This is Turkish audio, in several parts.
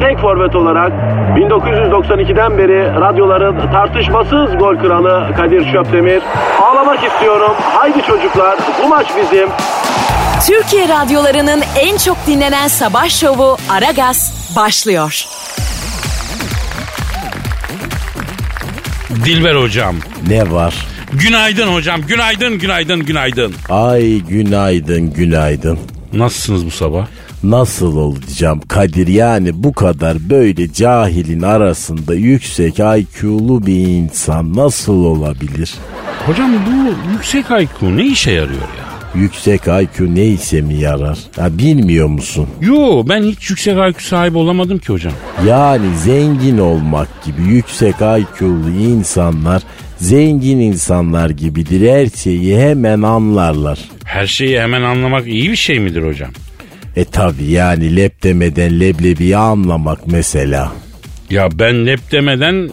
tek forvet olarak 1992'den beri radyoların tartışmasız gol kralı Kadir Şöpdemir. Ağlamak istiyorum. Haydi çocuklar bu maç bizim. Türkiye radyolarının en çok dinlenen sabah şovu Aragaz başlıyor. Dilber hocam. Ne var? Günaydın hocam. Günaydın, günaydın, günaydın. Ay günaydın günaydın. Nasılsınız bu sabah? Nasıl olacağım Kadir yani bu kadar böyle cahilin arasında yüksek IQ'lu bir insan nasıl olabilir? Hocam bu yüksek IQ ne işe yarıyor ya? Yüksek IQ neyse mi yarar? Ha, bilmiyor musun? Yo ben hiç yüksek IQ sahibi olamadım ki hocam. Yani zengin olmak gibi yüksek IQ'lu insanlar zengin insanlar gibidir. Her şeyi hemen anlarlar. Her şeyi hemen anlamak iyi bir şey midir hocam? E tabi yani lep demeden leblebiyi anlamak mesela. Ya ben lep demeden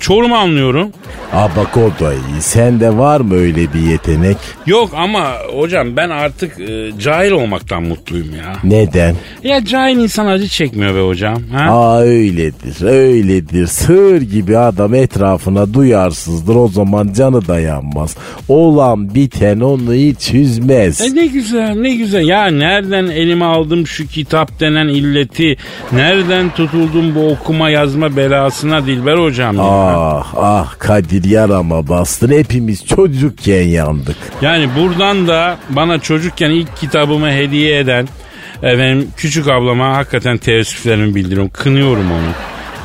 çorumu anlıyorum. Aa bak o da iyi. Sende var mı öyle bir yetenek? Yok ama hocam ben artık e, cahil olmaktan mutluyum ya. Neden? Ya cahil insan acı çekmiyor be hocam. Ha? Aa öyledir öyledir. Sığır gibi adam etrafına duyarsızdır o zaman canı dayanmaz. Olan biten onu hiç üzmez. E ne güzel ne güzel. Ya nereden elime aldım şu kitap denen illeti? Nereden tutuldum bu okuma yazma belasına Dilber hocam ya? Ah ah Kadir yarama bastın hepimiz çocukken yandık. Yani buradan da bana çocukken ilk kitabımı hediye eden efendim küçük ablama hakikaten teessüflerimi bildiriyorum. Kınıyorum onu.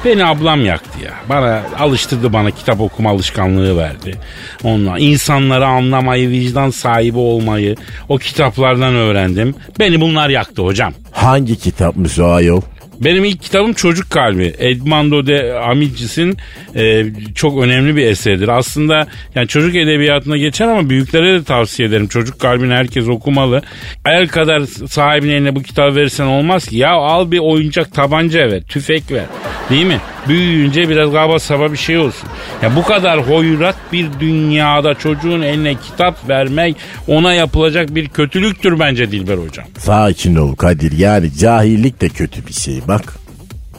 Beni ablam yaktı ya. Bana alıştırdı bana kitap okuma alışkanlığı verdi. Onunla insanları anlamayı, vicdan sahibi olmayı o kitaplardan öğrendim. Beni bunlar yaktı hocam. Hangi kitapmış o ayol? Benim ilk kitabım Çocuk Kalbi. Edmando de Amicis'in e, çok önemli bir eseridir. Aslında yani çocuk edebiyatına geçer ama büyüklere de tavsiye ederim. Çocuk Kalbi'ni herkes okumalı. El kadar sahibinin eline bu kitabı verirsen olmaz ki. Ya al bir oyuncak tabanca ver, tüfek ver. Değil mi? Büyüyünce biraz kaba saba bir şey olsun. Ya bu kadar hoyrat bir dünyada çocuğun eline kitap vermek ona yapılacak bir kötülüktür bence Dilber hocam. Sakin ol Kadir yani cahillik de kötü bir şey bak.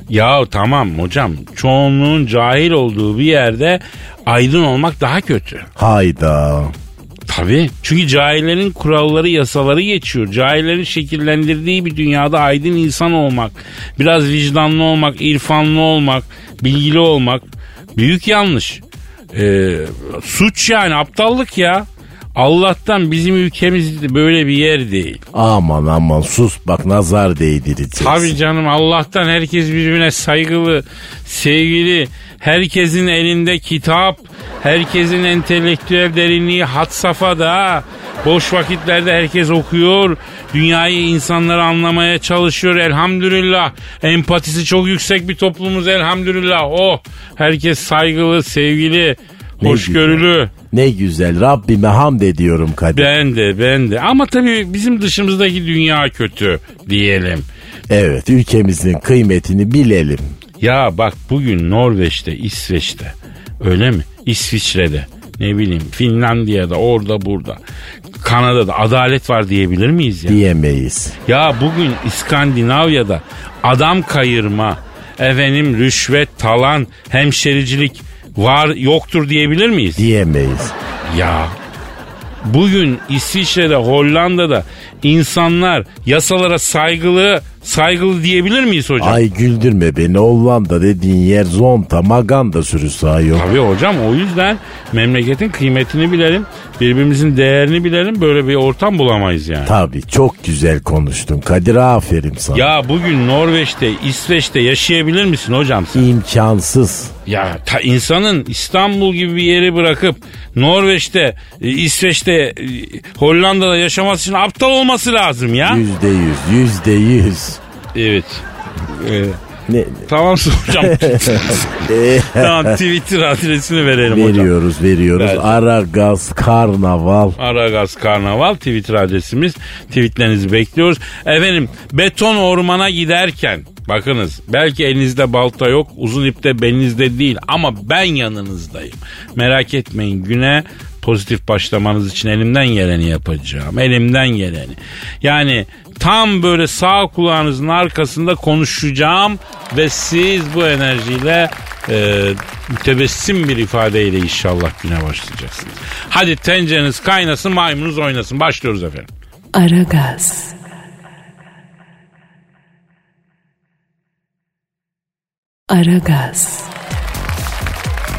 Ya tamam hocam çoğunluğun cahil olduğu bir yerde aydın olmak daha kötü. Hayda. Tabii. Çünkü cahillerin kuralları, yasaları geçiyor. Cahillerin şekillendirdiği bir dünyada aydın insan olmak, biraz vicdanlı olmak, irfanlı olmak, bilgili olmak büyük yanlış. Ee, suç yani aptallık ya. Allah'tan bizim ülkemiz böyle bir yer değil. Aman aman sus bak nazar değdireceksin. Tabii canım Allah'tan herkes birbirine saygılı, sevgili, herkesin elinde kitap, herkesin entelektüel derinliği had safhada. Boş vakitlerde herkes okuyor, dünyayı insanları anlamaya çalışıyor elhamdülillah. Empatisi çok yüksek bir toplumuz elhamdülillah. Oh, herkes saygılı, sevgili, Ne hoşgörülü. Ne güzel Rabbime hamd ediyorum Kadir. Ben de ben de ama tabii bizim dışımızdaki dünya kötü diyelim. Evet ülkemizin kıymetini bilelim. Ya bak bugün Norveç'te, İsveç'te öyle mi? İsviçre'de ne bileyim Finlandiya'da orada burada Kanada'da adalet var diyebilir miyiz ya? Diyemeyiz. Ya bugün İskandinavya'da adam kayırma, efendim rüşvet, talan, hemşericilik var yoktur diyebilir miyiz? Diyemeyiz. Ya bugün İsviçre'de, Hollanda'da insanlar yasalara saygılı, saygılı diyebilir miyiz hocam? Ay güldürme beni Hollanda dediğin yer zonta maganda sürüsü ayol. Tabii hocam o yüzden memleketin kıymetini bilelim. Birbirimizin değerini bilelim. Böyle bir ortam bulamayız yani. Tabii çok güzel konuştun Kadir aferin sana. Ya bugün Norveç'te, İsveç'te yaşayabilir misin hocam sen? İmkansız. Ya ta insanın İstanbul gibi bir yeri bırakıp Norveç'te, e, İsveç'te, e, Hollanda'da yaşaması için aptal olması lazım ya. Yüzde yüz, yüzde yüz. Evet. Ee, Ne, tamam e, tamam Twitter adresini verelim hocam. veriyoruz veriyoruz. Ver. Aragaz Karnaval. Aragaz Karnaval Twitter adresimiz. Tweetlerinizi bekliyoruz. Efendim beton ormana giderken bakınız belki elinizde balta yok uzun ipte belinizde değil ama ben yanınızdayım. Merak etmeyin güne pozitif başlamanız için elimden geleni yapacağım. Elimden geleni. Yani tam böyle sağ kulağınızın arkasında konuşacağım ve siz bu enerjiyle e, mütebessim bir ifadeyle inşallah güne başlayacaksınız. Hadi tencereniz kaynasın maymunuz oynasın. Başlıyoruz efendim. Aragaz. Aragaz.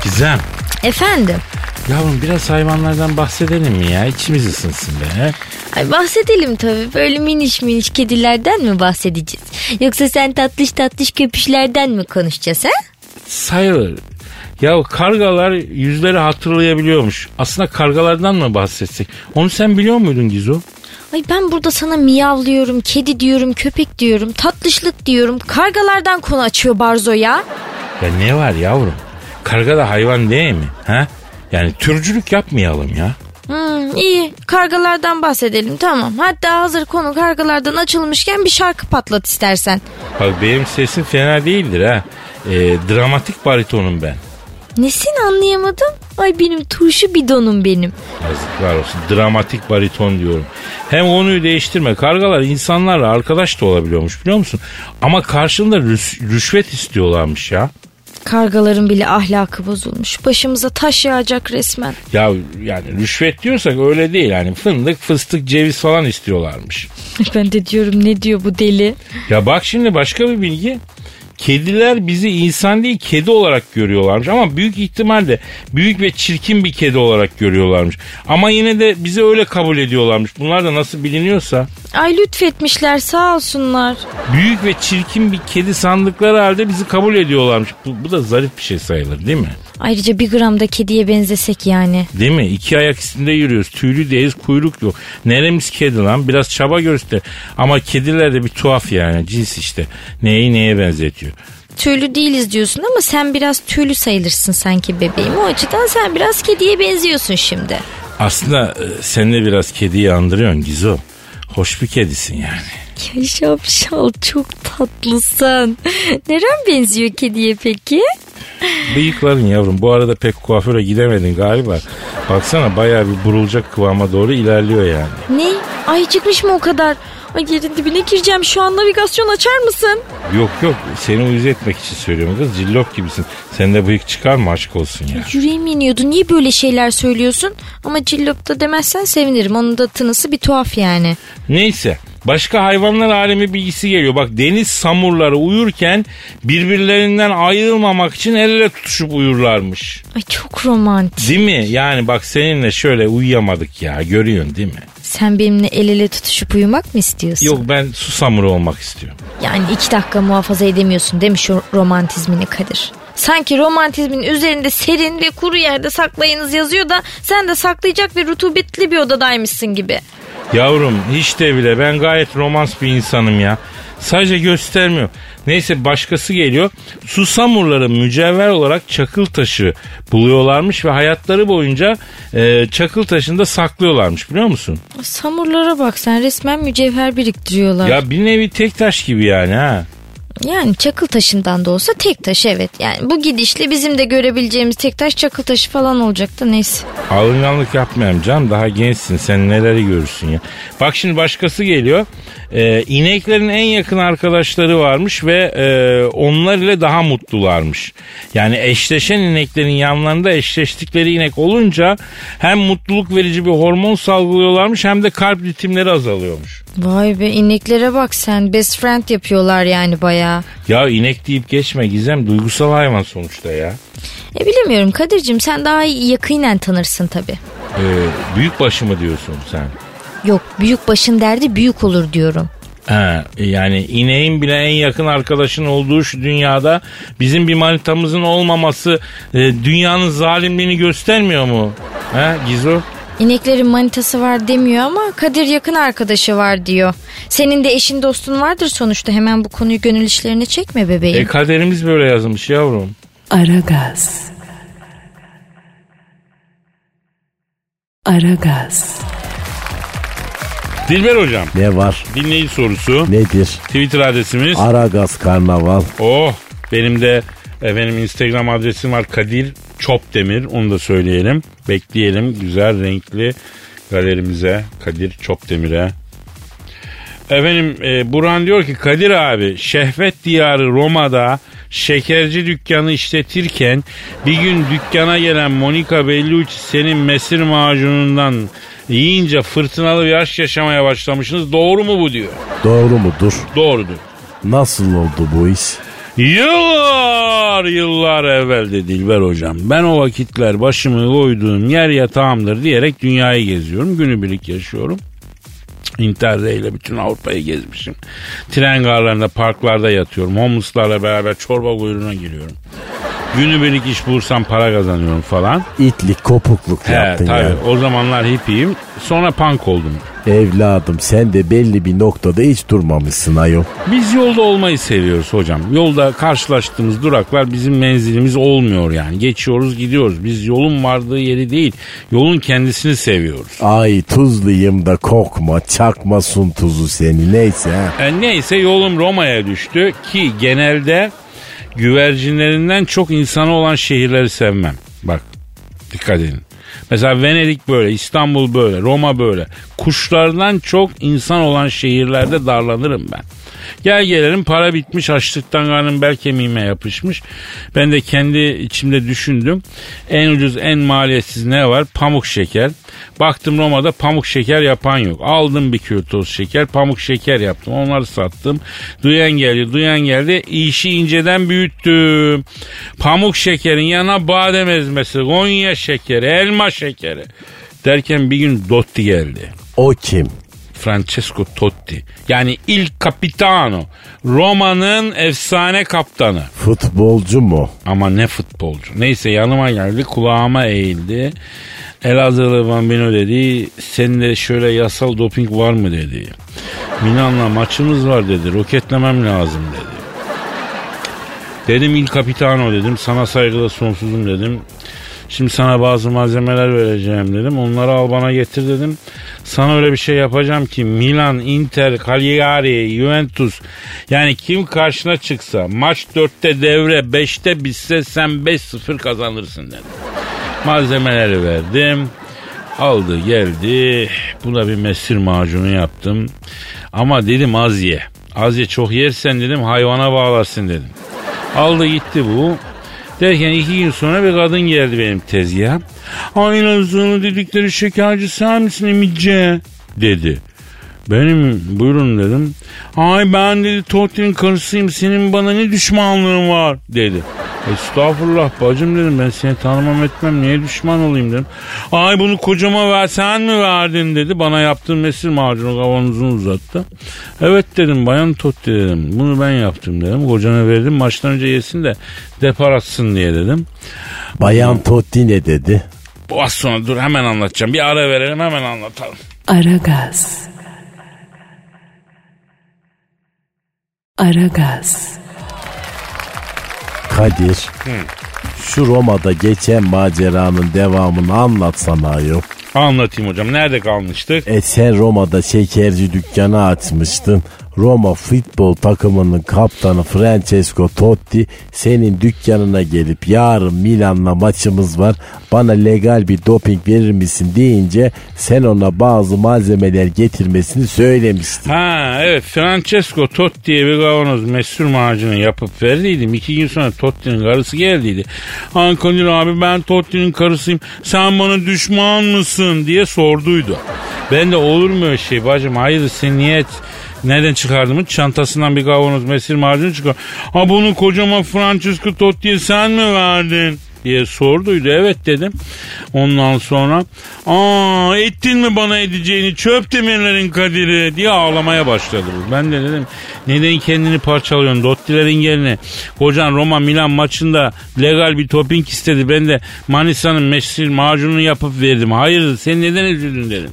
Gizem. Efendim? Yavrum biraz hayvanlardan bahsedelim mi ya? İçimiz ısınsın be. Ay bahsedelim tabii. Böyle miniş miniş kedilerden mi bahsedeceğiz? Yoksa sen tatlış tatlış köpüşlerden mi konuşacağız ha? Sayılır. Ya kargalar yüzleri hatırlayabiliyormuş. Aslında kargalardan mı bahsetsek? Onu sen biliyor muydun Gizu? Ay ben burada sana miyavlıyorum, kedi diyorum, köpek diyorum, tatlışlık diyorum. Kargalardan konu açıyor Barzo ya. Ya ne var yavrum? Karga da hayvan değil mi? Ha? Yani türcülük yapmayalım ya. Hmm, iyi kargalardan bahsedelim tamam. Hatta hazır konu kargalardan açılmışken bir şarkı patlat istersen. Bak benim sesim fena değildir ha. Ee, dramatik baritonum ben. Nesini anlayamadım? Ay benim turşu bidonum benim. Yazıklar olsun. Dramatik bariton diyorum. Hem konuyu değiştirme. Kargalar insanlarla arkadaş da olabiliyormuş biliyor musun? Ama karşılığında rüş- rüşvet istiyorlarmış ya. Kargaların bile ahlakı bozulmuş. Başımıza taş yağacak resmen. Ya yani rüşvet diyorsak öyle değil. Yani fındık, fıstık, ceviz falan istiyorlarmış. Ben de diyorum ne diyor bu deli? Ya bak şimdi başka bir bilgi. Kediler bizi insan değil kedi olarak görüyorlarmış ama büyük ihtimalle büyük ve çirkin bir kedi olarak görüyorlarmış. Ama yine de bizi öyle kabul ediyorlarmış. Bunlar da nasıl biliniyorsa. Ay lütfetmişler sağ olsunlar. Büyük ve çirkin bir kedi sandıkları halde bizi kabul ediyorlarmış. Bu, bu da zarif bir şey sayılır değil mi? Ayrıca bir gram da kediye benzesek yani. Değil mi? İki ayak üstünde yürüyoruz. Tüylü değiliz, kuyruk yok. Neremiz kedi lan? Biraz çaba göster. Ama kediler de bir tuhaf yani. Cins işte. Neyi neye benzetiyor. Tüylü değiliz diyorsun ama sen biraz tüylü sayılırsın sanki bebeğim. O açıdan sen biraz kediye benziyorsun şimdi. Aslında e, sen de biraz kediyi andırıyorsun Gizo. Hoş bir kedisin yani. Ya şapşal çok tatlısın. Neren benziyor kediye peki? Bıyıkların yavrum. Bu arada pek kuaföre gidemedin galiba. Baksana bayağı bir burulacak kıvama doğru ilerliyor yani. Ne? Ay çıkmış mı o kadar? Ay yerin dibine gireceğim şu an navigasyon açar mısın? Yok yok seni uyuz etmek için söylüyorum kız. Cillop gibisin. Sende bıyık çıkar mı aşk olsun ya. Yüreğim iniyordu. Niye böyle şeyler söylüyorsun? Ama cillop da demezsen sevinirim. Onun da tınısı bir tuhaf yani. Neyse başka hayvanlar alemi bilgisi geliyor. Bak deniz samurları uyurken birbirlerinden ayrılmamak için el ele tutuşup uyurlarmış. Ay çok romantik. Değil mi? Yani bak seninle şöyle uyuyamadık ya görüyorsun değil mi? Sen benimle el ele tutuşup uyumak mı istiyorsun? Yok ben su samuru olmak istiyorum. Yani iki dakika muhafaza edemiyorsun değil mi şu romantizmini Kadir? Sanki romantizmin üzerinde serin ve kuru yerde saklayınız yazıyor da sen de saklayacak ve rutubetli bir odadaymışsın gibi. Yavrum hiç de bile ben gayet romans bir insanım ya. Sadece göstermiyor. Neyse başkası geliyor. Susamurları mücevher olarak çakıl taşı buluyorlarmış ve hayatları boyunca e, çakıl taşında saklıyorlarmış biliyor musun? Samurlara bak sen resmen mücevher biriktiriyorlar. Ya bir nevi tek taş gibi yani ha. Yani çakıl taşından da olsa tek taş evet. Yani bu gidişle bizim de görebileceğimiz tek taş çakıl taşı falan olacak da neyse. Alınganlık yapmayayım canım daha gençsin sen neleri görürsün ya. Bak şimdi başkası geliyor. Ee, ineklerin en yakın arkadaşları varmış ve e, onlar ile daha mutlularmış. Yani eşleşen ineklerin yanlarında eşleştikleri inek olunca hem mutluluk verici bir hormon salgılıyorlarmış hem de kalp ritimleri azalıyormuş. Vay be ineklere bak sen best friend yapıyorlar yani bayağı. Ya inek deyip geçme Gizem duygusal hayvan sonuçta ya. E bilemiyorum Kadir'cim sen daha yakinen tanırsın tabii. Ee, büyük başı mı diyorsun sen? Yok büyük başın derdi büyük olur diyorum. Ha, yani ineğin bile en yakın arkadaşın olduğu şu dünyada bizim bir manitamızın olmaması e, dünyanın zalimliğini göstermiyor mu? Ha Gizo? İneklerin manitası var demiyor ama Kadir yakın arkadaşı var diyor. Senin de eşin dostun vardır sonuçta hemen bu konuyu gönül işlerine çekme bebeğim. E kaderimiz böyle yazılmış yavrum. Aragaz. Aragaz. Dilber hocam Ne var? dinleyici sorusu. Nedir? Twitter adresimiz. Aragaz Karnaval. Oh benim de efendim Instagram adresim var Kadir Çopdemir onu da söyleyelim. Bekleyelim güzel renkli galerimize Kadir Çopdemir'e. Efendim e, Burhan diyor ki Kadir abi şehvet diyarı Roma'da şekerci dükkanı işletirken bir gün dükkana gelen Monica Bellucci senin mesir macunundan yiyince fırtınalı bir aşk yaşamaya başlamışsınız. Doğru mu bu diyor. Doğru mudur? Doğrudur. Nasıl oldu bu iş? Yıllar yıllar evvelde Dilber hocam. Ben o vakitler başımı koyduğum yer yatağımdır diyerek dünyayı geziyorum. Günübirlik yaşıyorum. İle bütün Avrupa'yı gezmişim. Tren garlarında, parklarda yatıyorum. Homeless'larla beraber çorba kuyruğuna giriyorum. Günübirlik iş bulursam para kazanıyorum falan. İtlik kopukluk He yaptın tabii. yani. O zamanlar hippiyim. Sonra punk oldum. Evladım sen de belli bir noktada hiç durmamışsın ayol. Biz yolda olmayı seviyoruz hocam. Yolda karşılaştığımız duraklar bizim menzilimiz olmuyor yani. Geçiyoruz gidiyoruz. Biz yolun vardığı yeri değil, yolun kendisini seviyoruz. Ay tuzluyum da kokma çakma sun tuzu seni neyse. E, neyse yolum Roma'ya düştü ki genelde güvercinlerinden çok insanı olan şehirleri sevmem. Bak dikkat edin. Mesela Venedik böyle, İstanbul böyle, Roma böyle. Kuşlardan çok insan olan şehirlerde darlanırım ben. Gel gelelim para bitmiş açlıktan karnım bel kemiğime yapışmış. Ben de kendi içimde düşündüm. En ucuz en maliyetsiz ne var? Pamuk şeker. Baktım Roma'da pamuk şeker yapan yok. Aldım bir kilo toz şeker pamuk şeker yaptım. Onları sattım. Duyan geldi duyan geldi. İşi inceden büyüttüm. Pamuk şekerin yanına badem ezmesi, Konya şekeri, elma şekeri. Derken bir gün Dotti geldi. O kim? Francesco Totti. Yani il capitano. Roma'nın efsane kaptanı. Futbolcu mu? Ama ne futbolcu. Neyse yanıma geldi kulağıma eğildi. Elazığlı Bambino dedi. Senin şöyle yasal doping var mı dedi. Milan'la maçımız var dedi. Roketlemem lazım dedi. Dedim il capitano dedim. Sana saygıda sonsuzum dedim. Şimdi sana bazı malzemeler vereceğim dedim. Onları al bana getir dedim. Sana öyle bir şey yapacağım ki Milan, Inter, Cagliari, Juventus yani kim karşına çıksa maç 4'te devre 5'te bitse sen 5-0 kazanırsın dedim. Malzemeleri verdim. Aldı geldi. Buna bir mesir macunu yaptım. Ama dedim az ye. Az ye çok yersen dedim hayvana bağlarsın dedim. Aldı gitti bu. Derken iki gün sonra bir kadın geldi benim tezgaha. Aynı dedikleri şekerci sen misin Emice? Dedi. Benim buyurun dedim. Ay ben dedi Totti'nin karısıyım senin bana ne düşmanlığın var dedi. Estağfurullah bacım dedim ben seni tanımam etmem niye düşman olayım dedim. Ay bunu kocama ver sen mi verdin dedi. Bana yaptığın mesir macunu kavanozunu uzattı. Evet dedim bayan Totti dedim. Bunu ben yaptım dedim. Kocana verdim maçtan önce yesin de depar atsın diye dedim. Bayan Totti ne dedi? Bu az sonra dur hemen anlatacağım. Bir ara verelim hemen anlatalım. Aragaz. Aragaz. Kadir. Şu Roma'da geçen maceranın devamını anlatsana ayol. Anlatayım hocam. Nerede kalmıştık? E sen Roma'da şekerci dükkanı açmıştın. Roma futbol takımının kaptanı Francesco Totti senin dükkanına gelip yarın Milan'la maçımız var bana legal bir doping verir misin deyince sen ona bazı malzemeler getirmesini söylemiştin. Ha evet Francesco Totti'ye bir kavanoz mesur macunu yapıp verdiydim. İki gün sonra Totti'nin karısı geldiydi. Han Kadir abi ben Totti'nin karısıyım sen bana düşman mısın diye sorduydu. Ben de olur mu öyle şey bacım hayır sen niye Nereden çıkardığımı çantasından bir kavanoz mesir macunu çıkar. Ha bunu kocaman Francesco Totti'ye sen mi verdin? Diye sorduydu. Evet dedim. Ondan sonra aa ettin mi bana edeceğini çöp demirlerin kadiri diye ağlamaya başladı. bu. Ben de dedim neden kendini parçalıyorsun Dottilerin yerine. Kocan Roma Milan maçında legal bir topping istedi. Ben de Manisa'nın mesir macununu yapıp verdim. Hayır sen neden üzüldün dedim.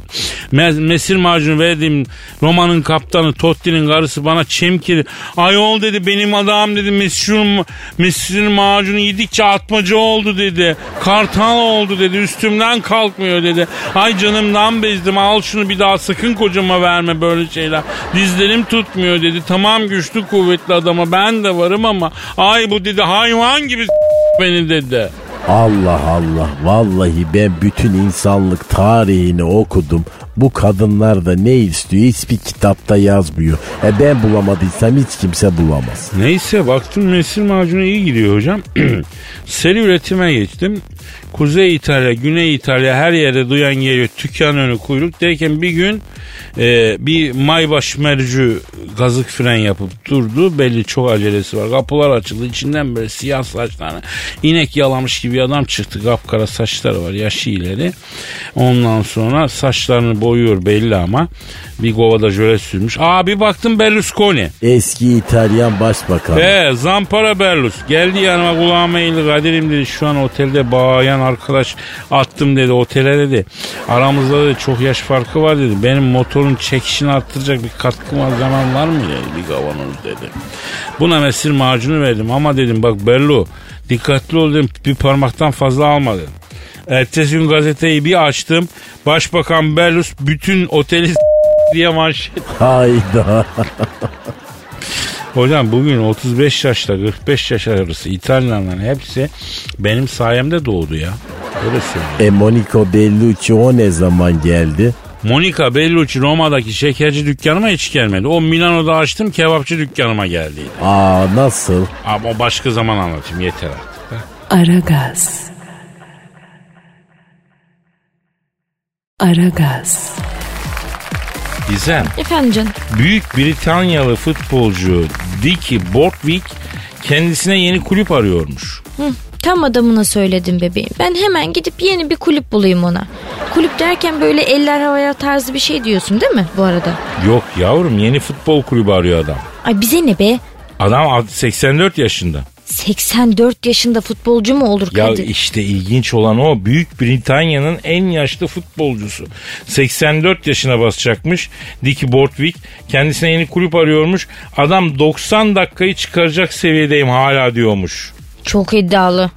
Me- mesir macunu verdiğim Roma'nın kaptanı Totti'nin karısı bana çemkiri. Ayol dedi benim adam dedi mesir, mesir macunu yedikçe atmaca oldu dedi. Kartal oldu dedi üstümden kalkmıyor dedi. Ay canımdan bezdim al şunu bir daha sakın kocama verme böyle şeyler. Dizlerim tutmuyor dedi. Tamam güçlü kuvvetli adama ben de varım ama ay bu dedi hayvan gibi beni dedi. Allah Allah vallahi ben bütün insanlık tarihini okudum. Bu kadınlar da ne istiyor hiçbir kitapta yazmıyor. E ben bulamadıysam hiç kimse bulamaz. Neyse baktım mesir macunu iyi gidiyor hocam. Seri üretime geçtim. Kuzey İtalya, Güney İtalya her yerde duyan geliyor. Tükkan önü kuyruk derken bir gün e, bir maybaş mercü gazık fren yapıp durdu. Belli çok acelesi var. Kapılar açıldı. İçinden böyle siyah saçlarını inek yalamış gibi adam çıktı. Kapkara saçları var. Yaşı ileri. Ondan sonra saçlarını boyuyor belli ama. Bir kovada jöle sürmüş. Aa bir baktım Berlusconi. Eski İtalyan başbakanı. He Zampara Berlus geldi yanıma kulağıma eğildi Kadir'im dedi şu an otelde bayan arkadaş attım dedi otele dedi. Aramızda dedi çok yaş farkı var dedi. Benim motorun çekişini arttıracak bir katkı malzemem var mı dedi bir kavanoz dedi. Buna mesir macunu verdim ama dedim bak Berlu dikkatli ol dedim bir parmaktan fazla alma dedim. Ertesi gün gazeteyi bir açtım. Başbakan Berlus bütün oteli diye manşet Hayda. Hocam bugün 35 yaşla 45 yaş arası İtalyanların hepsi benim sayemde doğdu ya. Öyle söyleyeyim. E Monica Bellucci o ne zaman geldi? Monica Bellucci Roma'daki şekerci dükkanıma hiç gelmedi. O Milano'da açtım kebapçı dükkanıma geldiydi. Aa nasıl? Ama o başka zaman anlatayım yeter artık. Aragaz. Aragaz. Gizem, Efendim canım. Büyük Britanyalı futbolcu Dickie Borthwick kendisine yeni kulüp arıyormuş. Hı, tam adamına söyledim bebeğim. Ben hemen gidip yeni bir kulüp bulayım ona. Kulüp derken böyle eller havaya tarzı bir şey diyorsun değil mi bu arada? Yok yavrum yeni futbol kulübü arıyor adam. Ay bize ne be? Adam 84 yaşında. 84 yaşında futbolcu mu olur Ya Kadir? işte ilginç olan o. Büyük Britanya'nın en yaşlı futbolcusu. 84 yaşına basacakmış Dickie Borthwick. Kendisine yeni kulüp arıyormuş. Adam 90 dakikayı çıkaracak seviyedeyim hala diyormuş. Çok iddialı.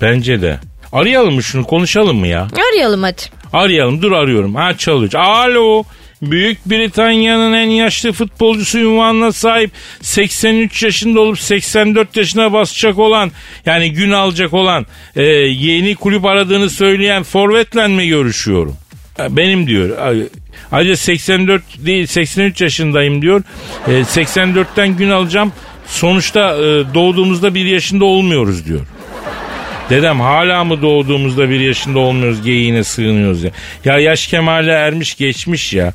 Bence de. Arayalım mı şunu konuşalım mı ya? Arayalım hadi. Arayalım dur arıyorum. Ha çalıyor. Alo. Büyük Britanya'nın en yaşlı futbolcusu ünvanına sahip 83 yaşında olup 84 yaşına basacak olan yani gün alacak olan e, yeni kulüp aradığını söyleyen forvetle mi görüşüyorum? Benim diyor. Ay- Ayrıca 84 değil 83 yaşındayım diyor. E, 84'ten gün alacağım. Sonuçta e, doğduğumuzda bir yaşında olmuyoruz diyor. Dedem hala mı doğduğumuzda bir yaşında olmuyoruz geyiğine sığınıyoruz ya. Ya yaş kemale ermiş geçmiş ya.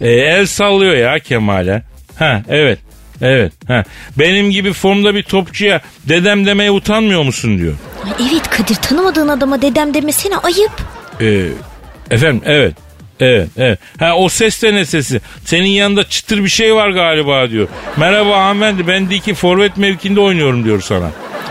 Ee, el sallıyor ya kemale. Ha evet. Evet. Ha. Benim gibi formda bir topçuya dedem demeye utanmıyor musun diyor. Ay evet Kadir tanımadığın adama dedem demesene ayıp. Ee, efendim evet. Evet evet. Ha o ses de ne sesi? Senin yanında çıtır bir şey var galiba diyor. Merhaba hanımefendi ben Diki forvet mevkinde oynuyorum diyor sana.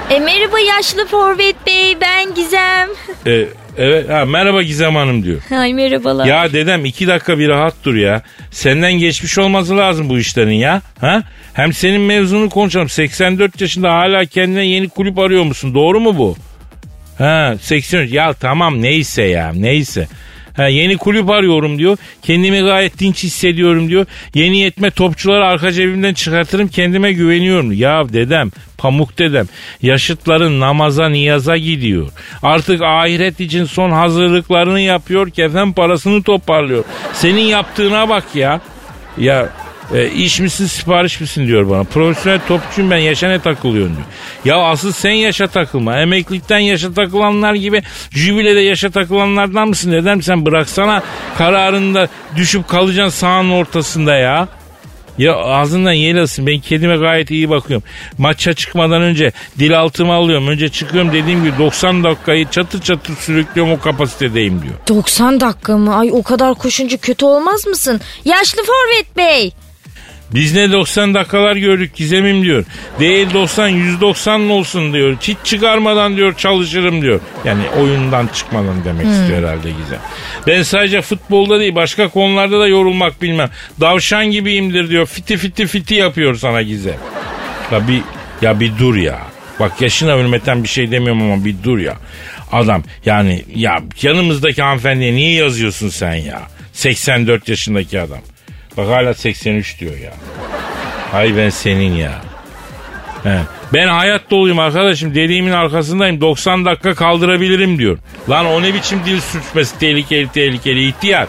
E merhaba yaşlı forvet bey ben Gizem. Ee, evet ha, merhaba Gizem Hanım diyor. Ay merhabalar. Ya dedem iki dakika bir rahat dur ya. Senden geçmiş olması lazım bu işlerin ya. Ha? Hem senin mevzunu konuşalım. 84 yaşında hala kendine yeni kulüp arıyor musun? Doğru mu bu? Ha 83. Ya tamam neyse ya neyse. Ha, yeni kulüp arıyorum diyor. Kendimi gayet dinç hissediyorum diyor. Yeni yetme topçuları arka cebimden çıkartırım kendime güveniyorum. Ya dedem pamuk dedem yaşıtların namaza niyaza gidiyor. Artık ahiret için son hazırlıklarını yapıyor kefen parasını toparlıyor. Senin yaptığına bak ya. Ya e, iş misin sipariş misin diyor bana. Profesyonel topçuyum ben yaşa ne takılıyorsun diyor. Ya asıl sen yaşa takılma. Emeklilikten yaşa takılanlar gibi jübilede yaşa takılanlardan mısın? Neden sen bıraksana kararında düşüp kalacaksın sahanın ortasında ya. Ya ağzından yel alsın. Ben kedime gayet iyi bakıyorum. Maça çıkmadan önce dil altıma alıyorum. Önce çıkıyorum dediğim gibi 90 dakikayı çatır çatır sürüklüyorum o kapasitedeyim diyor. 90 dakika mı? Ay o kadar koşunca kötü olmaz mısın? Yaşlı forvet bey. Biz ne 90 dakikalar gördük gizemim diyor. Değil 90 190 olsun diyor. Hiç çıkarmadan diyor çalışırım diyor. Yani oyundan çıkmadan demek istiyor herhalde Gizem. Ben sadece futbolda değil başka konularda da yorulmak bilmem. Davşan gibiyimdir diyor. Fiti fiti fiti yapıyor sana Gizem. Ya bir, ya bir dur ya. Bak yaşına hürmeten bir şey demiyorum ama bir dur ya. Adam yani ya yanımızdaki hanımefendiye niye yazıyorsun sen ya? 84 yaşındaki adam. Bak hala 83 diyor ya. Hay ben senin ya. He. Ben hayat doluyum arkadaşım dediğimin arkasındayım 90 dakika kaldırabilirim diyor. Lan o ne biçim dil sürçmesi tehlikeli tehlikeli ihtiyar.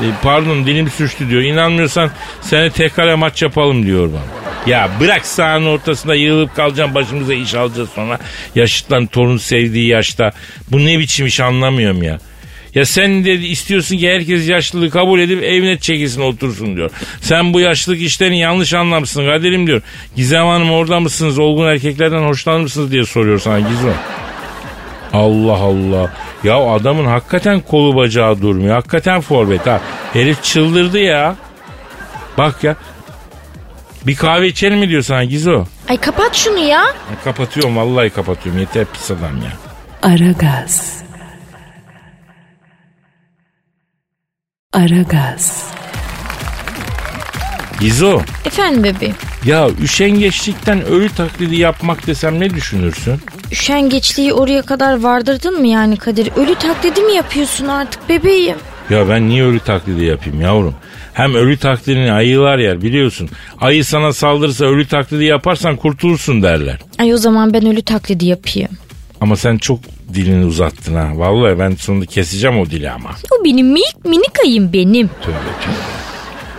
E, pardon dilim sürçtü diyor. İnanmıyorsan seni tekrar maç yapalım diyor bana. Ya bırak sahanın ortasında yığılıp kalacaksın başımıza iş alacağız sonra. Yaşıtların torun sevdiği yaşta. Bu ne biçim iş anlamıyorum ya. Ya sen de istiyorsun ki herkes yaşlılığı kabul edip evine çekilsin otursun diyor. Sen bu yaşlılık işlerini yanlış anlamışsın Kadir'im diyor. Gizem Hanım orada mısınız? Olgun erkeklerden hoşlanır mısınız diye soruyor sana Gizem. Allah Allah. Ya adamın hakikaten kolu bacağı durmuyor. Hakikaten forvet ha. Herif çıldırdı ya. Bak ya. Bir kahve içelim mi diyor sana Gizo? Ay kapat şunu ya. Ya kapatıyorum vallahi kapatıyorum. Yeter pis adam ya. Aragaz. Aragaz. Gizo. Efendim bebeğim. Ya üşengeçlikten ölü taklidi yapmak desem ne düşünürsün? Üşengeçliği oraya kadar vardırdın mı yani Kadir? Ölü taklidi mi yapıyorsun artık bebeğim? Ya ben niye ölü taklidi yapayım yavrum? Hem ölü taklidini ayılar yer biliyorsun. Ayı sana saldırırsa ölü taklidi yaparsan kurtulursun derler. Ay o zaman ben ölü taklidi yapayım. Ama sen çok dilini uzattın ha. Vallahi ben sonunda keseceğim o dili ama. O benim minik minik ayım benim. Tövbe tövbe.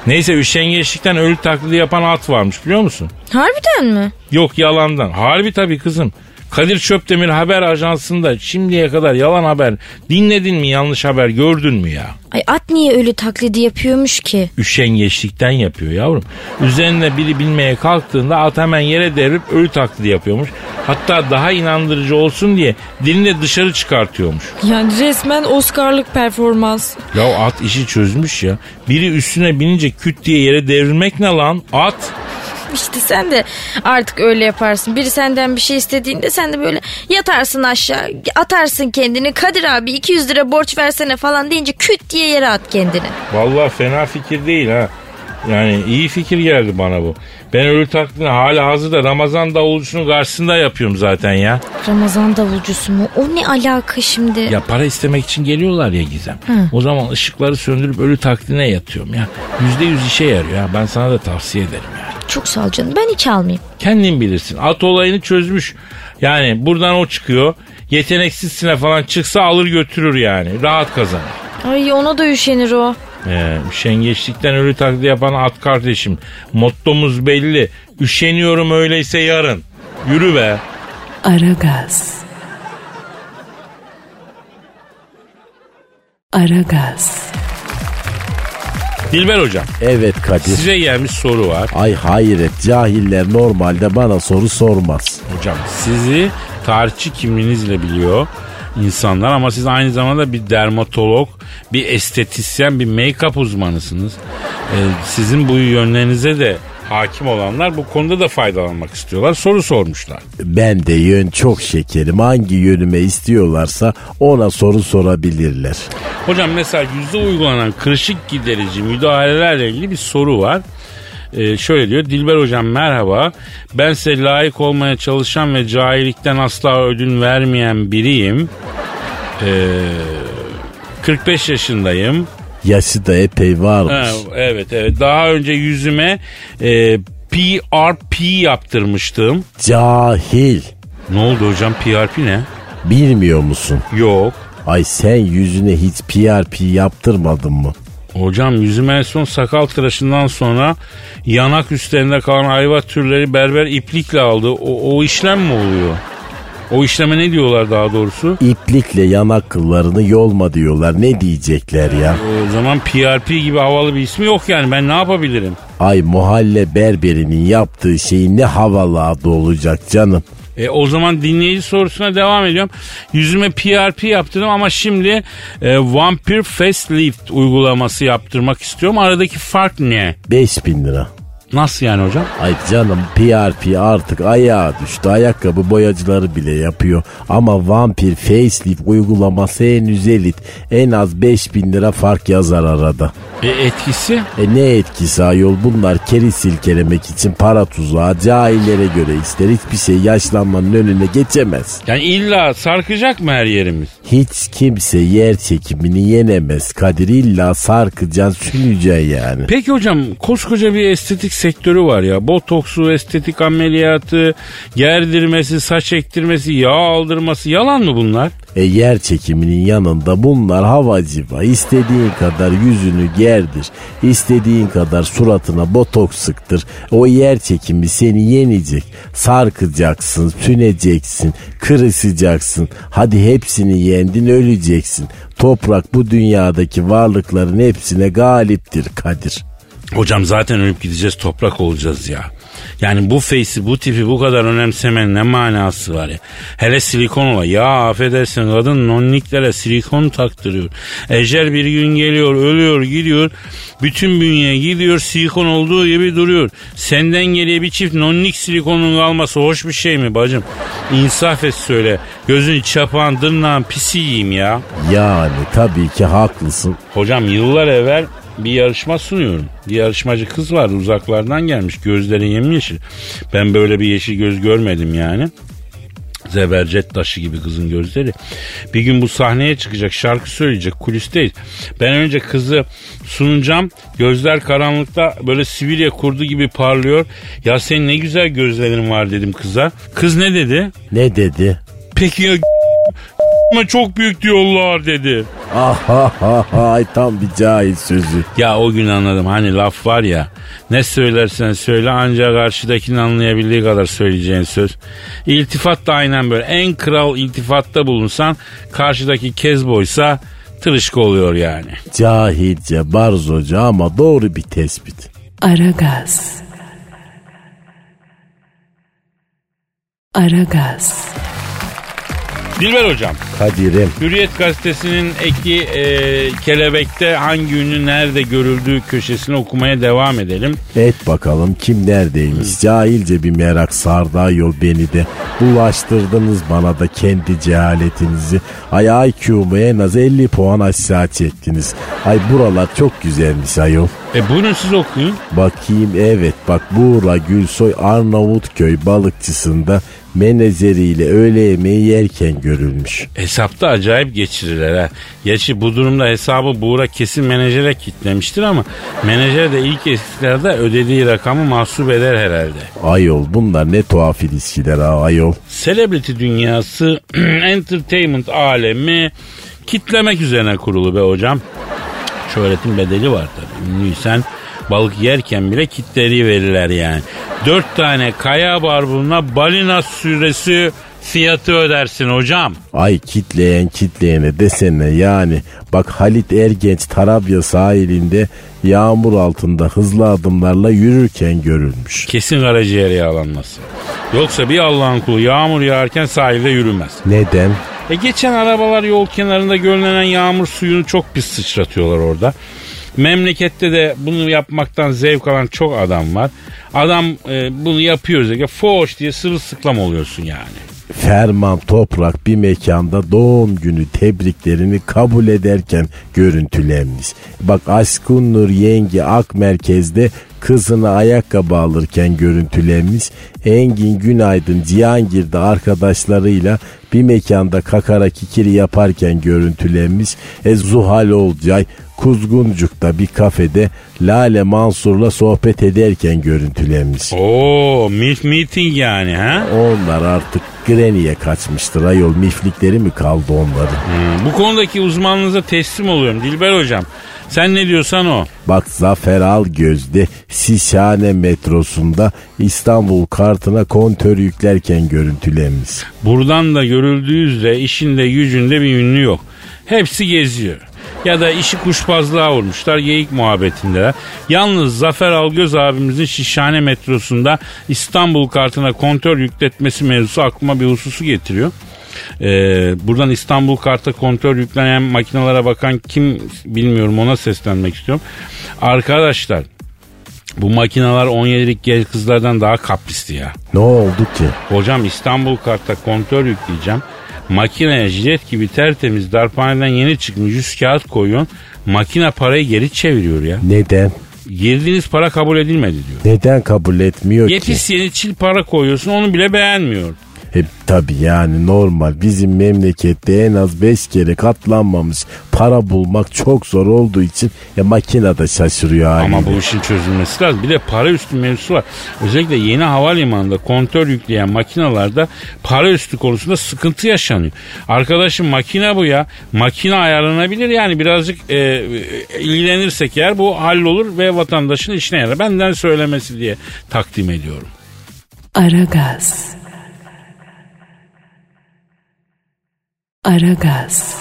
Neyse üşengeçlikten ölü taklidi yapan at varmış biliyor musun? Harbiden mi? Yok yalandan. Harbi tabii kızım. Kadir Çöptemir haber ajansında şimdiye kadar yalan haber dinledin mi yanlış haber gördün mü ya? Ay at niye ölü taklidi yapıyormuş ki? Üşengeçlikten yapıyor yavrum. Üzerine biri binmeye kalktığında at hemen yere devrip ölü taklidi yapıyormuş. Hatta daha inandırıcı olsun diye dilini de dışarı çıkartıyormuş. Yani resmen Oscar'lık performans. Ya at işi çözmüş ya. Biri üstüne binince küt diye yere devrilmek ne lan? At. İşte sen de artık öyle yaparsın. Biri senden bir şey istediğinde sen de böyle yatarsın aşağı atarsın kendini. Kadir abi 200 lira borç versene falan deyince küt diye yere at kendini. Vallahi fena fikir değil ha. Yani iyi fikir geldi bana bu. Ben ölü taklidini hala hazırda Ramazan davulcusunun karşısında yapıyorum zaten ya. Ramazan davulcusu mu? O ne alaka şimdi? Ya para istemek için geliyorlar ya Gizem. O zaman ışıkları söndürüp ölü taklidine yatıyorum ya. Yüzde yüz işe yarıyor ya. Ben sana da tavsiye ederim yani. Çok sağ ol canım. Ben hiç almayayım. Kendin bilirsin. At olayını çözmüş. Yani buradan o çıkıyor. Yeteneksizsine falan çıksa alır götürür yani. Rahat kazanır. Ay ona da üşenir o. Ee, üşengeçlikten ölü taklidi yapan at kardeşim. Mottomuz belli. Üşeniyorum öyleyse yarın. Yürü be. Aragaz. Aragaz. Dilber hocam Evet Kadir. size gelmiş soru var. Ay hayret cahiller normalde bana soru sormaz. Hocam sizi tarihçi kimliğinizle biliyor insanlar ama siz aynı zamanda bir dermatolog, bir estetisyen, bir make-up uzmanısınız. Ee, sizin bu yönlerinize de hakim olanlar bu konuda da faydalanmak istiyorlar. Soru sormuşlar. Ben de yön çok şekerim. Hangi yönüme istiyorlarsa ona soru sorabilirler. Hocam mesela yüzde uygulanan kırışık giderici müdahalelerle ilgili bir soru var. Ee, şöyle diyor Dilber hocam merhaba ben size layık olmaya çalışan ve cahillikten asla ödün vermeyen biriyim. Ee, 45 yaşındayım. Yaşı da epey varmış. Ha, evet evet. Daha önce yüzüme e, PRP yaptırmıştım. Cahil. Ne oldu hocam PRP ne? Bilmiyor musun? Yok. Ay sen yüzüne hiç PRP yaptırmadın mı? Hocam yüzüme en son sakal tıraşından sonra yanak üstlerinde kalan ayva türleri berber iplikle aldı. O, o işlem mi oluyor? O işleme ne diyorlar daha doğrusu? İplikle yanak kıllarını yolma diyorlar. Ne diyecekler ya? O zaman PRP gibi havalı bir ismi yok yani ben ne yapabilirim? Ay mahalle berberinin yaptığı şeyin ne havalı adı olacak canım. E, o zaman dinleyici sorusuna devam ediyorum. Yüzüme PRP yaptırdım ama şimdi e, Vampire Facelift uygulaması yaptırmak istiyorum. Aradaki fark ne? 5000 lira. Nasıl yani hocam? Ay canım PRP artık ayağa düştü. Ayakkabı boyacıları bile yapıyor. Ama vampir facelift uygulaması henüz elit. En az 5000 lira fark yazar arada. E, etkisi? E ne etkisi ayol bunlar keri silkelemek için para tuzağı cahillere göre ister hiçbir şey yaşlanmanın önüne geçemez. Yani illa sarkacak mı her yerimiz? Hiç kimse yer çekimini yenemez Kadir illa sarkacaksın süneceksin yani. Peki hocam koskoca bir estetik sektörü var ya. Botoksu, estetik ameliyatı, gerdirmesi, saç ektirmesi, yağ aldırması yalan mı bunlar? E yer çekiminin yanında bunlar havacıva. İstediğin kadar yüzünü gerdir. istediğin kadar suratına botoks sıktır. O yer çekimi seni yenecek. Sarkacaksın, süneceksin, kırışacaksın. Hadi hepsini yendin öleceksin. Toprak bu dünyadaki varlıkların hepsine galiptir Kadir. Hocam zaten ölüp gideceğiz toprak olacağız ya. Yani bu face'i bu tipi bu kadar önemsemenin ne manası var ya. Hele silikon ola. Ya affedersin kadın nonniklere silikon taktırıyor. Ecel bir gün geliyor ölüyor gidiyor. Bütün bünye gidiyor silikon olduğu gibi duruyor. Senden geriye bir çift nonnik silikonun kalması hoş bir şey mi bacım? İnsaf et söyle. Gözün çapağın tırnağın pisi yiyeyim ya. Yani tabii ki haklısın. Hocam yıllar evvel bir yarışma sunuyorum. Bir yarışmacı kız vardı uzaklardan gelmiş. Gözleri yemyeşil. Ben böyle bir yeşil göz görmedim yani. Zebercet taşı gibi kızın gözleri. Bir gün bu sahneye çıkacak şarkı söyleyecek kulisteyiz. Ben önce kızı sunacağım. Gözler karanlıkta böyle Sibirya kurdu gibi parlıyor. Ya senin ne güzel gözlerin var dedim kıza. Kız ne dedi? Ne dedi? Peki ya ama çok büyük diyorlar dedi. Ah ha ha ha ay tam bir cahil sözü. Ya o gün anladım hani laf var ya ne söylersen söyle ancak karşıdakinin anlayabildiği kadar söyleyeceğin söz. İltifat da aynen böyle en kral iltifatta bulunsan karşıdaki kezboysa tırışka oluyor yani. Cahilce, barzoca ama doğru bir tespit. Aragaz. Aragaz. Dilber hocam Kadir'im Hürriyet gazetesinin eki e, kelebekte hangi ünlü nerede görüldüğü köşesini okumaya devam edelim. et bakalım kim neredeymiş. Cahilce bir merak sardı yol beni de. Bulaştırdınız bana da kendi cehaletinizi. Ay IQ'mu en az 50 puan aşağı çektiniz. Ay buralar çok güzelmiş ayol. E buyurun siz okuyun. Bakayım evet bak Buğra Gülsoy Arnavutköy balıkçısında menajeriyle öğle yemeği yerken görülmüş. Hesapta acayip geçirirler ha. Gerçi bu durumda hesabı Buğra kesin menajere kitlemiştir ama menajer de ilk eskilerde ödediği rakamı mahsup eder herhalde. Ayol bunlar ne tuhaf ilişkiler ha ayol. Celebrity dünyası, entertainment alemi kitlemek üzerine kurulu be hocam. Şöhretin bedeli var tabii. Ünlüysen balık yerken bile kitleri verirler yani. Dört tane kaya barbununa balina süresi fiyatı ödersin hocam. Ay kitleyen kitleyene desene yani. Bak Halit Ergenç Tarabya sahilinde yağmur altında hızlı adımlarla yürürken görülmüş. Kesin karaciğer yağlanması. Yoksa bir Allah'ın kulu yağmur yağarken sahilde yürümez. Neden? E geçen arabalar yol kenarında görünen yağmur suyunu çok pis sıçratıyorlar orada. Memlekette de bunu yapmaktan zevk alan çok adam var. Adam e, bunu yapıyoruz. Ya, foş diye sırılsıklam oluyorsun yani. Ferman Toprak bir mekanda doğum günü tebriklerini kabul ederken görüntülenmiş. Bak Aşkın Nur yenge Ak Merkez'de kızına ayakkabı alırken görüntülenmiş. Engin Günaydın Cihangir'de arkadaşlarıyla bir mekanda kakara kikiri yaparken görüntülenmiş. E Zuhal Olcay Kuzguncuk'ta bir kafede Lale Mansur'la sohbet ederken görüntülenmiş. Oo, milf meeting yani ha? Onlar artık Granny'e kaçmıştır ayol miflikleri mi kaldı onların? Hmm, bu konudaki uzmanlığınıza teslim oluyorum Dilber hocam. Sen ne diyorsan o. Bak Zafer Algöz'de Sişhane metrosunda İstanbul kartına kontör yüklerken görüntülenmiş. Buradan da görüldüğü üzere işinde gücünde bir ünlü yok. Hepsi geziyor. Ya da işi kuşbazlığa vurmuşlar geyik muhabbetindeler. Yalnız Zafer Algöz abimizin Şişhane metrosunda İstanbul kartına kontör yükletmesi mevzusu aklıma bir hususu getiriyor. Ee, buradan İstanbul karta kontör yüklenen makinalara bakan kim bilmiyorum ona seslenmek istiyorum. Arkadaşlar bu makineler 17'lik genç kızlardan daha kaprisli ya. Ne oldu ki? Hocam İstanbul kartta kontör yükleyeceğim. Makineye jilet gibi tertemiz darphaneden yeni çıkmış 100 kağıt koyuyorsun. Makine parayı geri çeviriyor ya. Neden? Girdiğiniz para kabul edilmedi diyor. Neden kabul etmiyor ki? Yepis yeni çil para koyuyorsun onu bile beğenmiyor. E tabi yani normal bizim memlekette en az 5 kere katlanmamış para bulmak çok zor olduğu için ya makine de şaşırıyor haliyle. Ama bu işin çözülmesi lazım. Bir de para üstü mevzusu var. Özellikle yeni havalimanında kontör yükleyen makinalarda para üstü konusunda sıkıntı yaşanıyor. Arkadaşım makine bu ya. Makine ayarlanabilir yani birazcık e, ilgilenirsek eğer bu hallolur ve vatandaşın işine yarar. Benden söylemesi diye takdim ediyorum. Aragaz. Aragaz.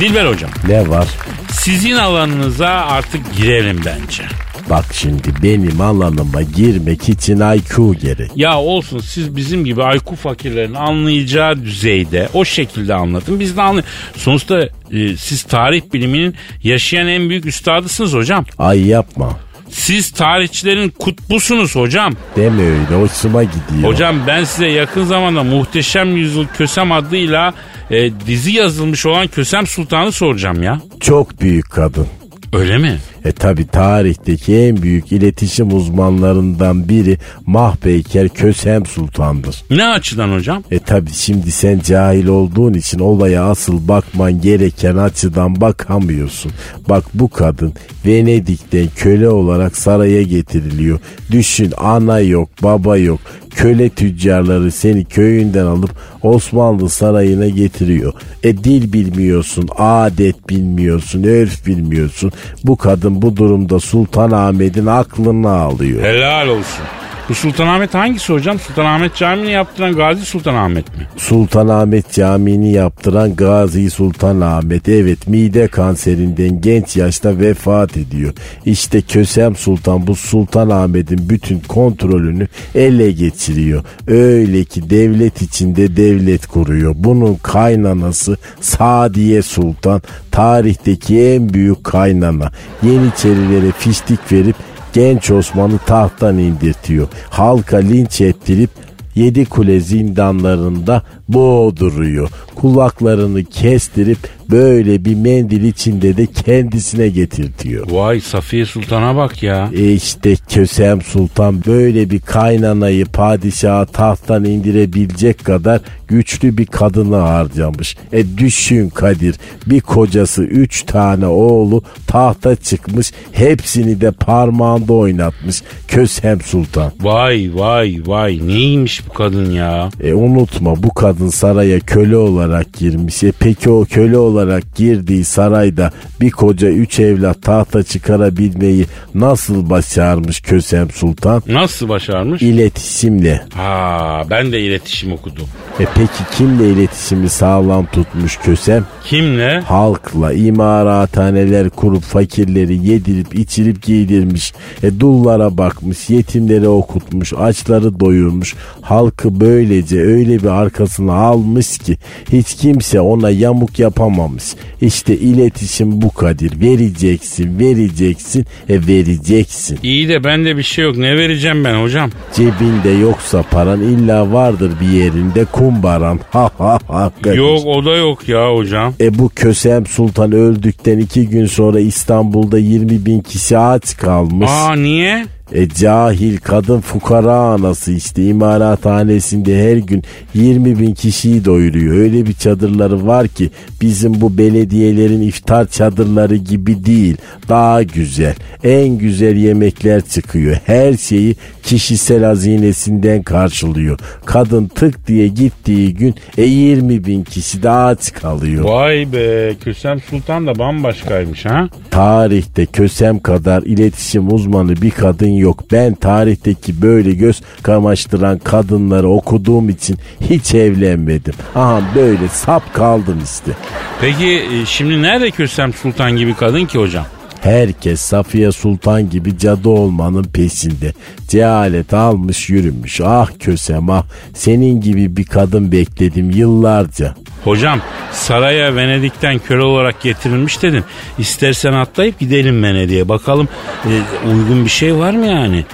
Dilber hocam Ne var? sizin alanınıza artık girelim bence. Bak şimdi benim alanıma girmek için IQ gerek. Ya olsun siz bizim gibi IQ fakirlerin anlayacağı düzeyde o şekilde anlatın. Biz de anlayalım. Sonuçta e, siz tarih biliminin yaşayan en büyük üstadısınız hocam. Ay yapma. Siz tarihçilerin kutbusunuz hocam. Deme öyle hoşuma gidiyor. Hocam ben size yakın zamanda Muhteşem Yüzyıl Kösem adıyla e, dizi yazılmış olan Kösem Sultan'ı soracağım ya. Çok büyük kadın. Öyle mi? E tabi tarihteki en büyük iletişim uzmanlarından biri Mahpeyker Kösem Sultan'dır. Ne açıdan hocam? E tabi şimdi sen cahil olduğun için olaya asıl bakman gereken açıdan bakamıyorsun. Bak bu kadın Venedik'ten köle olarak saraya getiriliyor. Düşün ana yok baba yok. Köle tüccarları seni köyünden alıp Osmanlı sarayına getiriyor. E dil bilmiyorsun, adet bilmiyorsun, örf bilmiyorsun. Bu kadın bu durumda Sultanahmet'in aklını alıyor. Helal olsun. Bu Sultanahmet hangisi hocam? Sultanahmet Camii'ni yaptıran Gazi Sultanahmet mi? Sultanahmet Camii'ni yaptıran Gazi Sultanahmet evet mide kanserinden genç yaşta vefat ediyor. İşte Kösem Sultan bu Sultanahmet'in bütün kontrolünü ele geçiriyor. Öyle ki devlet içinde devlet kuruyor. Bunun kaynanası Sadiye Sultan tarihteki en büyük kaynana. Yeniçerilere fiştik verip genç Osman'ı tahttan indirtiyor. Halka linç ettirip Yedi Kule zindanlarında boğduruyor. Kulaklarını kestirip böyle bir mendil içinde de kendisine getirtiyor. Vay Safiye Sultan'a bak ya. E işte Kösem Sultan böyle bir kaynanayı padişaha tahttan indirebilecek kadar güçlü bir kadını harcamış. E düşün Kadir bir kocası üç tane oğlu tahta çıkmış hepsini de parmağında oynatmış Kösem Sultan. Vay vay vay neymiş bu kadın ya? E unutma bu kadın saraya köle olarak girmiş. E peki o köle olarak girdiği sarayda bir koca üç evlat tahta çıkarabilmeyi nasıl başarmış Kösem Sultan? Nasıl başarmış? İletişimle. Ha ben de iletişim okudum. E peki kimle iletişimi sağlam tutmuş Kösem? Kimle? Halkla imarathaneler kurup fakirleri yedirip içirip giydirmiş. E dullara bakmış, yetimleri okutmuş, açları doyurmuş. Halkı böylece öyle bir arkasına almış ki hiç kimse ona yamuk yapamamış. İşte iletişim bu Kadir. Vereceksin, vereceksin, e vereceksin. İyi de bende bir şey yok. Ne vereceğim ben hocam? Cebinde yoksa paran illa vardır bir yerinde kumbaran. Ha ha ha. Kadir. Yok o da yok ya hocam. E bu Kösem Sultan öldükten iki gün sonra İstanbul'da 20 bin kişi aç kalmış. Aa niye? E cahil kadın fukara anası işte imalathanesinde her gün 20 bin kişiyi doyuruyor. Öyle bir çadırları var ki bizim bu belediyelerin iftar çadırları gibi değil. Daha güzel. En güzel yemekler çıkıyor. Her şeyi kişisel hazinesinden karşılıyor. Kadın tık diye gittiği gün e 20 bin kişi daha aç kalıyor. Vay be Kösem Sultan da bambaşkaymış ha. Tarihte Kösem kadar iletişim uzmanı bir kadın yok. Ben tarihteki böyle göz kamaştıran kadınları okuduğum için hiç evlenmedim. Aha böyle sap kaldım işte. Peki e, şimdi nerede Kösem Sultan gibi kadın ki hocam? Herkes Safiye Sultan gibi cadı olmanın peşinde. Cehalet almış yürümüş. Ah Kösem ah senin gibi bir kadın bekledim yıllarca. Hocam saraya Venedik'ten köle olarak getirilmiş dedim. İstersen atlayıp gidelim Venedik'e. Bakalım e, uygun bir şey var mı yani?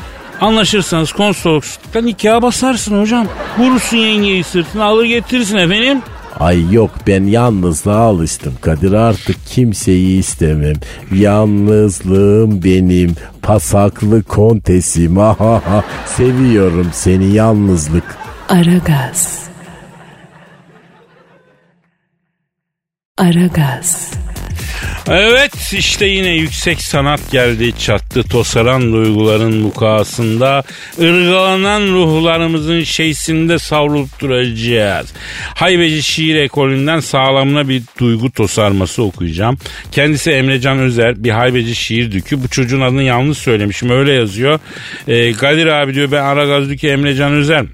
Anlaşırsanız konsoloslukta nikaha basarsın hocam. Vurursun yengeyi sırtına alır getirirsin efendim. Ay yok ben yalnızlığa alıştım Kadir artık kimseyi istemem. Yalnızlığım benim pasaklı kontesim. Ahaha seviyorum seni yalnızlık. Aragaz. Aragaz. Evet işte yine yüksek sanat geldi çattı tosaran duyguların mukasında ırgalanan ruhlarımızın şeysinde savrulup duracağız. Haybeci şiir ekolünden sağlamına bir duygu tosarması okuyacağım. Kendisi Emrecan Özer bir haybeci şiir dükü. Bu çocuğun adını yanlış söylemişim öyle yazıyor. Ee, Kadir abi diyor ben Aragaz dükü Emrecan Özer.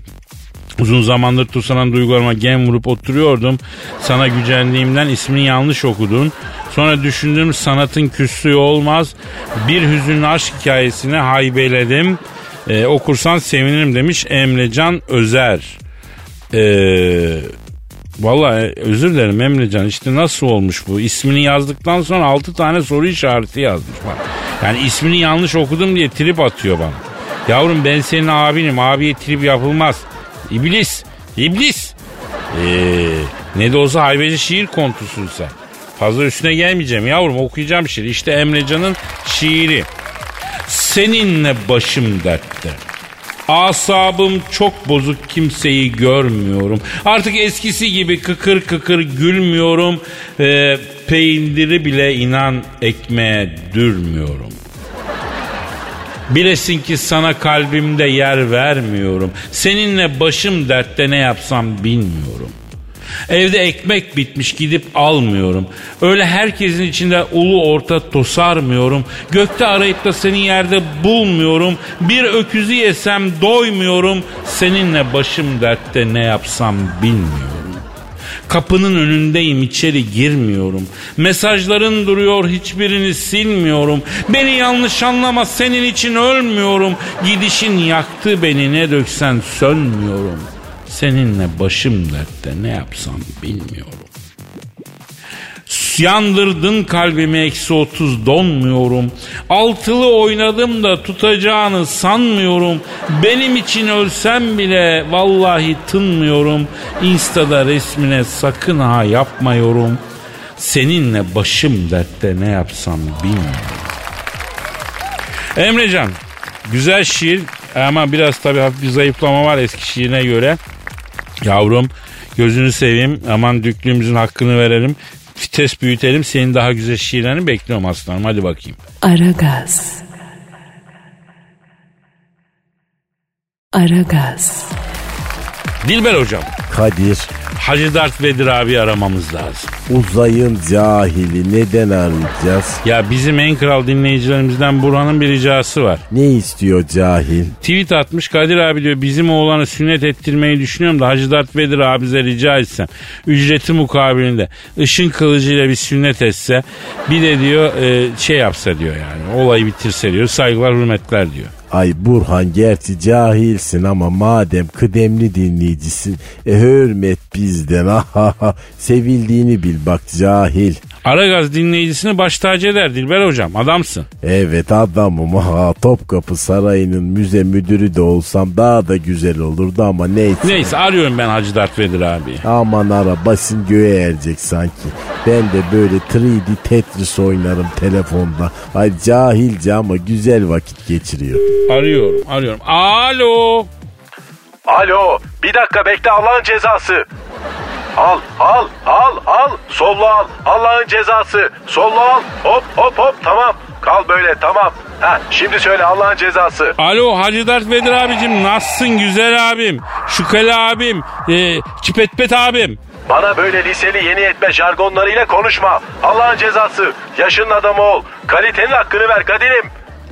Uzun zamandır tusanan duygularıma gem vurup oturuyordum. Sana gücendiğimden ismini yanlış okudun. Sonra düşündüm sanatın küslüğü olmaz. Bir hüzünlü aşk hikayesine haybeledim. Ee, okursan sevinirim demiş Emrecan Özer. Ee, Valla özür dilerim Emrecan işte nasıl olmuş bu? İsmini yazdıktan sonra 6 tane soru işareti yazmış bak. Yani ismini yanlış okudum diye trip atıyor bana. Yavrum ben senin abinim abiye trip yapılmaz. İblis. İblis. Ee, ne de olsa hayveci şiir kontusun sen. Fazla üstüne gelmeyeceğim yavrum okuyacağım şiir. İşte Emrecan'ın şiiri. Seninle başım dertte. Asabım çok bozuk kimseyi görmüyorum. Artık eskisi gibi kıkır kıkır gülmüyorum. Ee, peyniri bile inan ekmeğe dürmüyorum. Bilesin ki sana kalbimde yer vermiyorum. Seninle başım dertte ne yapsam bilmiyorum. Evde ekmek bitmiş gidip almıyorum. Öyle herkesin içinde ulu orta tosarmıyorum. Gökte arayıp da seni yerde bulmuyorum. Bir öküzü yesem doymuyorum. Seninle başım dertte ne yapsam bilmiyorum. Kapının önündeyim içeri girmiyorum. Mesajların duruyor hiçbirini silmiyorum. Beni yanlış anlama senin için ölmüyorum. Gidişin yaktı beni ne döksen sönmüyorum. Seninle başım dertte ne yapsam bilmiyorum. Yandırdın kalbimi eksi otuz donmuyorum. Altılı oynadım da tutacağını sanmıyorum. Benim için ölsem bile vallahi tınmıyorum. Insta'da resmine sakın ha yapmıyorum. Seninle başım dertte ne yapsam bilmiyorum. Emrecan güzel şiir ama biraz tabii hafif bir zayıflama var eski şiirine göre. Yavrum gözünü seveyim aman düklüğümüzün hakkını verelim. Vites büyütelim senin daha güzel şiirlerini bekliyorum aslanım hadi bakayım. Aragaz. Aragaz. Dilber hocam Kadir Hacı Dert Vedir abi aramamız lazım. uzayın cahili neden arayacağız? Ya bizim en kral dinleyicilerimizden Burhan'ın bir ricası var. Ne istiyor cahil? Tweet atmış Kadir abi diyor bizim oğlanı sünnet ettirmeyi düşünüyorum da Hacı Dert Vedir abize rica etsem. Ücreti mukabilinde ışın kılıcıyla bir sünnet etse bir de diyor e, şey yapsa diyor yani olayı bitirse diyor saygılar hürmetler diyor. Ay Burhan gerçi cahilsin ama madem kıdemli dinleyicisin e hürmet bizden. Sevildiğini bil bak cahil. Aragaz dinleyicisini baş tacı eder Dilber hocam. Adamsın. Evet adamım ha Topkapı Sarayı'nın müze müdürü de olsam daha da güzel olurdu ama neyse. Neyse arıyorum ben Hacı Dert Vedir abi. Aman ara basın göğe erecek sanki. Ben de böyle 3D Tetris oynarım telefonda. Ay cahilce ama güzel vakit geçiriyor. Arıyorum arıyorum. Alo. Alo bir dakika bekle Allah'ın cezası. Al al al al solla al Allah'ın cezası solla al hop hop hop tamam kal böyle tamam. Ha şimdi söyle Allah'ın cezası. Alo Hacı Dert Vedir abicim nasılsın güzel abim? Şükeli abim. E, çipetpet abim. Bana böyle liseli yeni etme jargonlarıyla konuşma. Allah'ın cezası. Yaşının adamı ol. Kalitenin hakkını ver Kadir'im.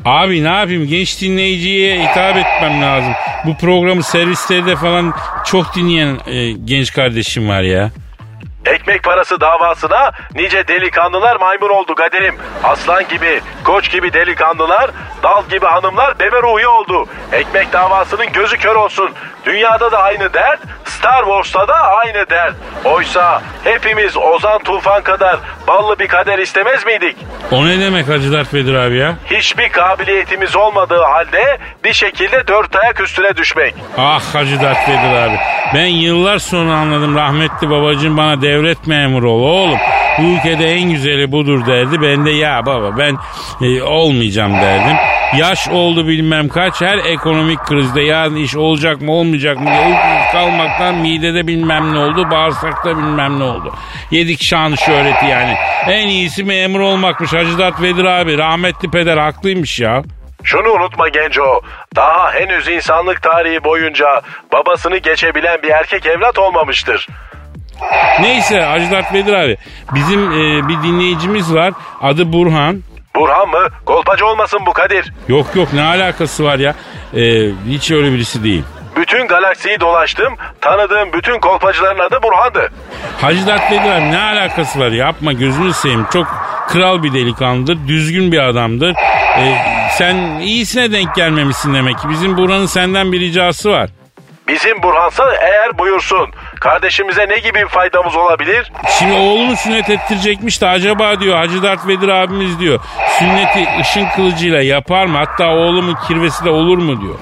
Abi ne yapayım genç dinleyiciye hitap etmem lazım. Bu programı servislerde falan çok dinleyen e, genç kardeşim var ya. Ekmek parası davasına nice delikanlılar maymun oldu Kadir'im. Aslan gibi, koç gibi delikanlılar, dal gibi hanımlar bebe ruhi oldu. Ekmek davasının gözü kör olsun. Dünyada da aynı dert, Star Wars'ta da aynı dert. Oysa hepimiz Ozan Tufan kadar ballı bir kader istemez miydik? O ne demek Hacı Dert Vedir abi ya? Hiçbir kabiliyetimiz olmadığı halde bir şekilde dört ayak üstüne düşmek. Ah Hacı Dert Vedir abi. Ben yıllar sonra anladım rahmetli babacığım bana devlet memuru ol oğlum. Bu ülkede en güzeli budur derdi. Ben de ya baba ben e, olmayacağım derdim. Yaş oldu bilmem kaç her ekonomik krizde yarın iş olacak mı olmayacak mı diye kalmaktan midede bilmem ne oldu bağırsakta bilmem ne oldu. Yedik şanı şöhreti yani. En iyisi memur olmakmış Hacı Dert Vedir abi. Rahmetli peder haklıymış ya. Şunu unutma Genco, daha henüz insanlık tarihi boyunca babasını geçebilen bir erkek evlat olmamıştır. Neyse Hacı Dert Vedir abi. Bizim e, bir dinleyicimiz var. Adı Burhan. Burhan mı? Kolpacı olmasın bu Kadir. Yok yok ne alakası var ya. E, hiç öyle birisi değil. Bütün galaksiyi dolaştım, tanıdığım bütün kolpacıların adı Burhan'dı. Hacı Dert Vedir abi ne alakası var yapma gözünü seveyim. Çok kral bir delikanlıdır. Düzgün bir adamdır. E, sen iyisine denk gelmemişsin demek ki. Bizim Burhan'ın senden bir ricası var. Bizim Burhan'sa eğer buyursun. Kardeşimize ne gibi faydamız olabilir? Şimdi oğlunu sünnet ettirecekmiş de acaba diyor Hacı Dert Vedir abimiz diyor. Sünneti ışın kılıcıyla yapar mı? Hatta oğlumun kirvesi de olur mu diyor.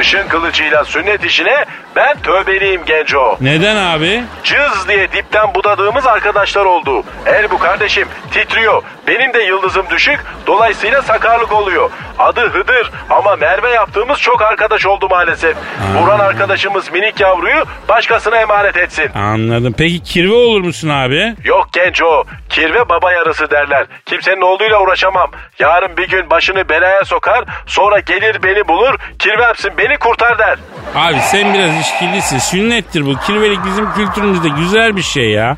Işın kılıcıyla sünnet işine ben tövbeliyim Genco. Neden abi? Cız diye dipten budadığımız arkadaşlar oldu. El bu kardeşim titriyor. Benim de yıldızım düşük dolayısıyla sakarlık oluyor. Adı Hıdır ama Merve yaptığımız çok arkadaş oldu maalesef. Burhan arkadaşımız minik yavruyu başkasına emanet etsin. Anladım. Peki kirve olur musun abi? Yok Genco kirve baba yarısı derler. Kimsenin oğluyla uğraşamam. Yarın bir gün başını belaya sokar sonra gelir beni bulur kirvemsin beni kurtar der. Abi sen biraz işkillisin. Sünnettir bu. Kirvelik bizim kültürümüzde güzel bir şey ya.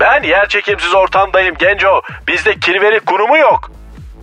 Ben yer çekimsiz ortamdayım Genco. Bizde kirvelik kurumu yok.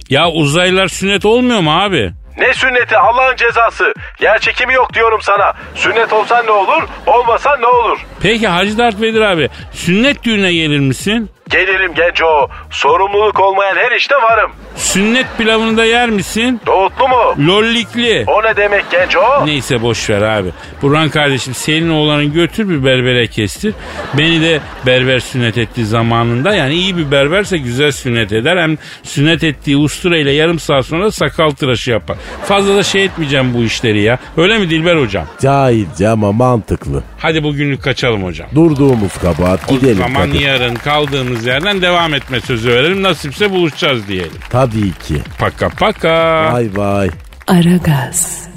Ya uzaylılar sünnet olmuyor mu abi? Ne sünneti Allah'ın cezası. Yer çekimi yok diyorum sana. Sünnet olsan ne olur, olmasan ne olur? Peki Hacı Dert Vedir abi sünnet düğüne gelir misin? Gelirim Genco. Sorumluluk olmayan her işte varım. Sünnet pilavını da yer misin? Doğutlu mu? Lollikli. O ne demek Genco? Neyse boş ver abi. Burhan kardeşim senin oğlanı götür bir berbere kestir. Beni de berber sünnet etti zamanında. Yani iyi bir berberse güzel sünnet eder. Hem sünnet ettiği ustura ile yarım saat sonra sakal tıraşı yapar. Fazla da şey etmeyeceğim bu işleri ya. Öyle mi Dilber hocam? Cahilce ama mantıklı. Hadi bugünlük kaçalım hocam. Durduğumuz kabahat O gidelim. zaman Kadir. yarın kaldığımız yerden devam etme sözü verelim. Nasipse buluşacağız diyelim. Tabii ki. Paka paka. Vay vay. Aragaz.